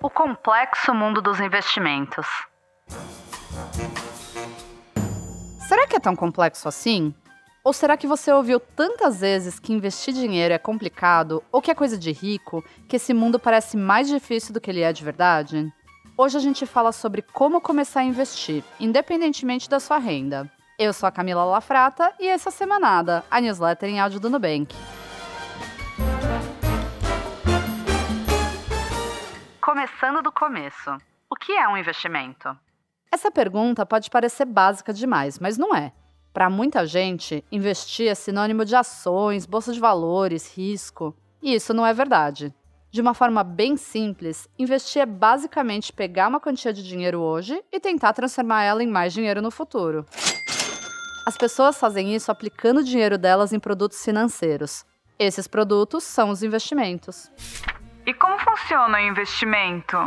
O complexo mundo dos investimentos. Será que é tão complexo assim? Ou será que você ouviu tantas vezes que investir dinheiro é complicado ou que é coisa de rico, que esse mundo parece mais difícil do que ele é de verdade? Hoje a gente fala sobre como começar a investir, independentemente da sua renda. Eu sou a Camila Lafrata e essa é a Semanada, a newsletter em áudio do Nubank. Começando do começo. O que é um investimento? Essa pergunta pode parecer básica demais, mas não é. Para muita gente, investir é sinônimo de ações, bolsa de valores, risco. E isso não é verdade. De uma forma bem simples, investir é basicamente pegar uma quantia de dinheiro hoje e tentar transformar ela em mais dinheiro no futuro. As pessoas fazem isso aplicando o dinheiro delas em produtos financeiros. Esses produtos são os investimentos. E como funciona o investimento?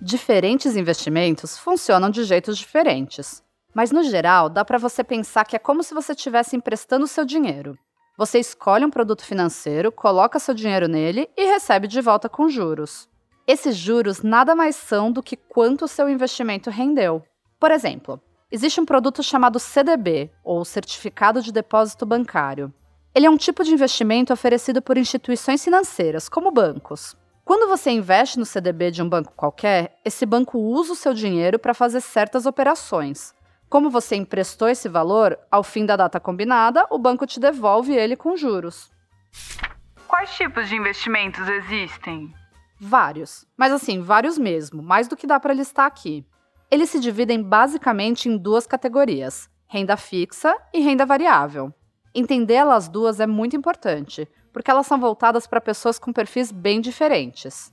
Diferentes investimentos funcionam de jeitos diferentes. Mas no geral, dá para você pensar que é como se você estivesse emprestando seu dinheiro. Você escolhe um produto financeiro, coloca seu dinheiro nele e recebe de volta com juros. Esses juros nada mais são do que quanto o seu investimento rendeu. Por exemplo, existe um produto chamado CDB, ou Certificado de Depósito Bancário. Ele é um tipo de investimento oferecido por instituições financeiras, como bancos. Quando você investe no CDB de um banco qualquer, esse banco usa o seu dinheiro para fazer certas operações. Como você emprestou esse valor, ao fim da data combinada, o banco te devolve ele com juros. Quais tipos de investimentos existem? Vários, mas assim, vários mesmo, mais do que dá para listar aqui. Eles se dividem basicamente em duas categorias: renda fixa e renda variável. Entender elas duas é muito importante, porque elas são voltadas para pessoas com perfis bem diferentes.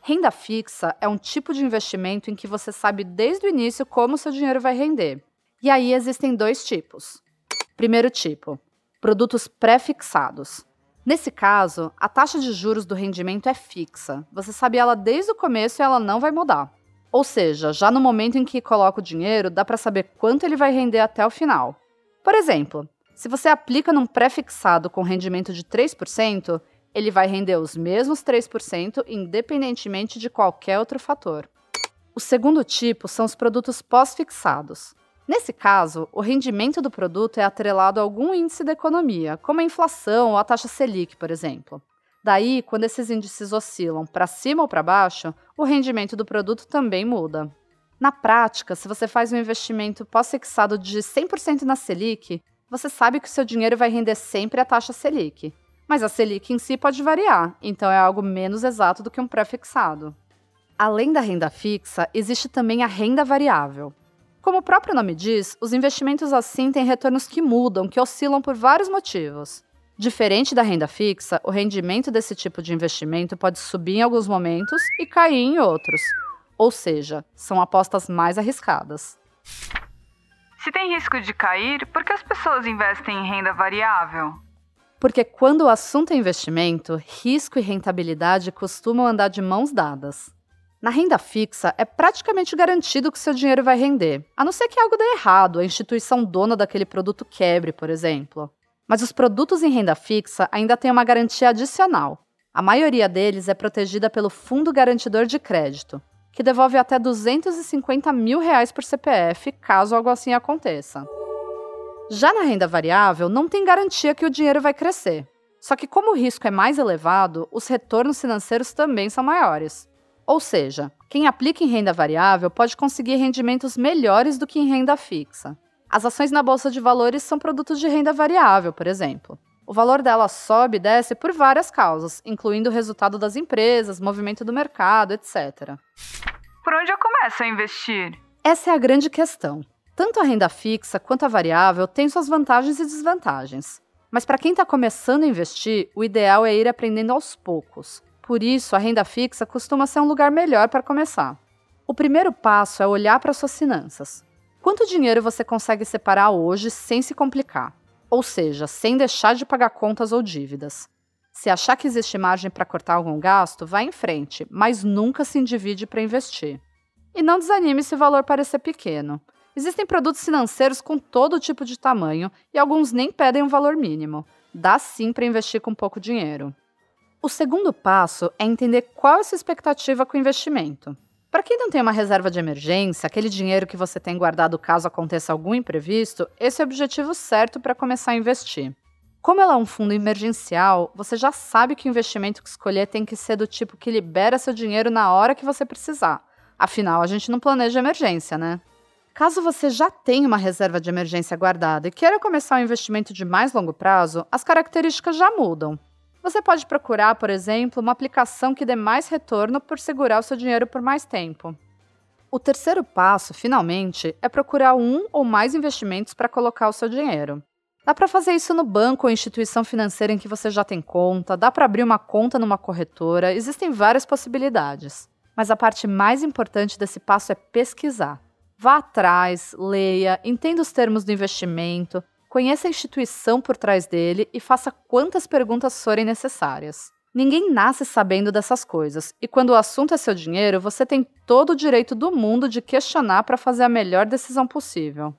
Renda fixa é um tipo de investimento em que você sabe desde o início como seu dinheiro vai render. E aí existem dois tipos. Primeiro tipo, produtos pré-fixados. Nesse caso, a taxa de juros do rendimento é fixa. Você sabe ela desde o começo e ela não vai mudar. Ou seja, já no momento em que coloca o dinheiro, dá para saber quanto ele vai render até o final. Por exemplo, se você aplica num pré-fixado com rendimento de 3%, ele vai render os mesmos 3% independentemente de qualquer outro fator. O segundo tipo são os produtos pós-fixados. Nesse caso, o rendimento do produto é atrelado a algum índice da economia, como a inflação ou a taxa Selic, por exemplo. Daí, quando esses índices oscilam para cima ou para baixo, o rendimento do produto também muda. Na prática, se você faz um investimento pós-fixado de 100% na Selic, você sabe que o seu dinheiro vai render sempre a taxa Selic. Mas a Selic em si pode variar, então é algo menos exato do que um pré-fixado. Além da renda fixa, existe também a renda variável. Como o próprio nome diz, os investimentos assim têm retornos que mudam, que oscilam por vários motivos. Diferente da renda fixa, o rendimento desse tipo de investimento pode subir em alguns momentos e cair em outros. Ou seja, são apostas mais arriscadas. Se tem risco de cair, por que as pessoas investem em renda variável? Porque quando o assunto é investimento, risco e rentabilidade costumam andar de mãos dadas. Na renda fixa, é praticamente garantido que seu dinheiro vai render, a não ser que algo dê errado, a instituição dona daquele produto quebre, por exemplo. Mas os produtos em renda fixa ainda têm uma garantia adicional. A maioria deles é protegida pelo Fundo Garantidor de Crédito, que devolve até 250 mil reais por CPF caso algo assim aconteça. Já na renda variável, não tem garantia que o dinheiro vai crescer. Só que, como o risco é mais elevado, os retornos financeiros também são maiores. Ou seja, quem aplica em renda variável pode conseguir rendimentos melhores do que em renda fixa. As ações na bolsa de valores são produtos de renda variável, por exemplo. O valor dela sobe e desce por várias causas, incluindo o resultado das empresas, movimento do mercado, etc. Por onde eu começo a investir? Essa é a grande questão. Tanto a renda fixa quanto a variável têm suas vantagens e desvantagens. Mas para quem está começando a investir, o ideal é ir aprendendo aos poucos. Por isso, a renda fixa costuma ser um lugar melhor para começar. O primeiro passo é olhar para suas finanças. Quanto dinheiro você consegue separar hoje sem se complicar? ou seja, sem deixar de pagar contas ou dívidas. Se achar que existe margem para cortar algum gasto, vá em frente, mas nunca se endivide para investir. E não desanime se o valor parecer pequeno. Existem produtos financeiros com todo tipo de tamanho e alguns nem pedem um valor mínimo. Dá sim para investir com pouco dinheiro. O segundo passo é entender qual é a sua expectativa com o investimento. Para quem não tem uma reserva de emergência, aquele dinheiro que você tem guardado caso aconteça algum imprevisto, esse é o objetivo certo para começar a investir. Como ela é um fundo emergencial, você já sabe que o investimento que escolher tem que ser do tipo que libera seu dinheiro na hora que você precisar. Afinal, a gente não planeja emergência, né? Caso você já tenha uma reserva de emergência guardada e queira começar um investimento de mais longo prazo, as características já mudam. Você pode procurar, por exemplo, uma aplicação que dê mais retorno por segurar o seu dinheiro por mais tempo. O terceiro passo, finalmente, é procurar um ou mais investimentos para colocar o seu dinheiro. Dá para fazer isso no banco ou instituição financeira em que você já tem conta, dá para abrir uma conta numa corretora, existem várias possibilidades. Mas a parte mais importante desse passo é pesquisar. Vá atrás, leia, entenda os termos do investimento, conheça a instituição por trás dele e faça quantas perguntas forem necessárias. Ninguém nasce sabendo dessas coisas, e quando o assunto é seu dinheiro, você tem todo o direito do mundo de questionar para fazer a melhor decisão possível.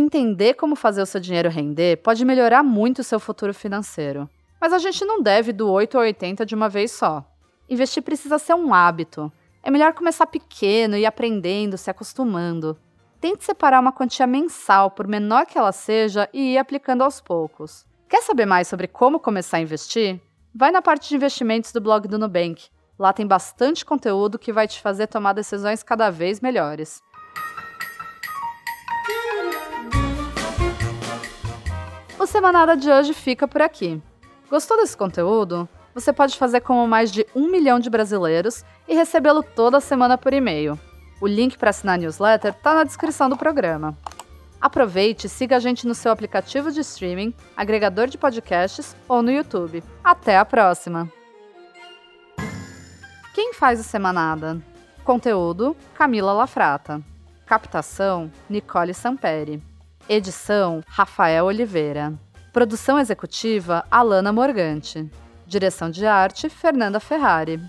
Entender como fazer o seu dinheiro render pode melhorar muito o seu futuro financeiro. Mas a gente não deve do 8 ao 80 de uma vez só. Investir precisa ser um hábito. É melhor começar pequeno e aprendendo, se acostumando. Tente separar uma quantia mensal, por menor que ela seja, e ir aplicando aos poucos. Quer saber mais sobre como começar a investir? Vai na parte de investimentos do blog do Nubank. Lá tem bastante conteúdo que vai te fazer tomar decisões cada vez melhores. Semanada de hoje fica por aqui. Gostou desse conteúdo? Você pode fazer como mais de um milhão de brasileiros e recebê-lo toda semana por e-mail. O link para assinar a newsletter está na descrição do programa. Aproveite e siga a gente no seu aplicativo de streaming, agregador de podcasts ou no YouTube. Até a próxima! Quem faz o Semanada? Conteúdo: Camila Lafrata. Captação: Nicole Samperi. Edição: Rafael Oliveira. Produção executiva: Alana Morgante. Direção de arte: Fernanda Ferrari.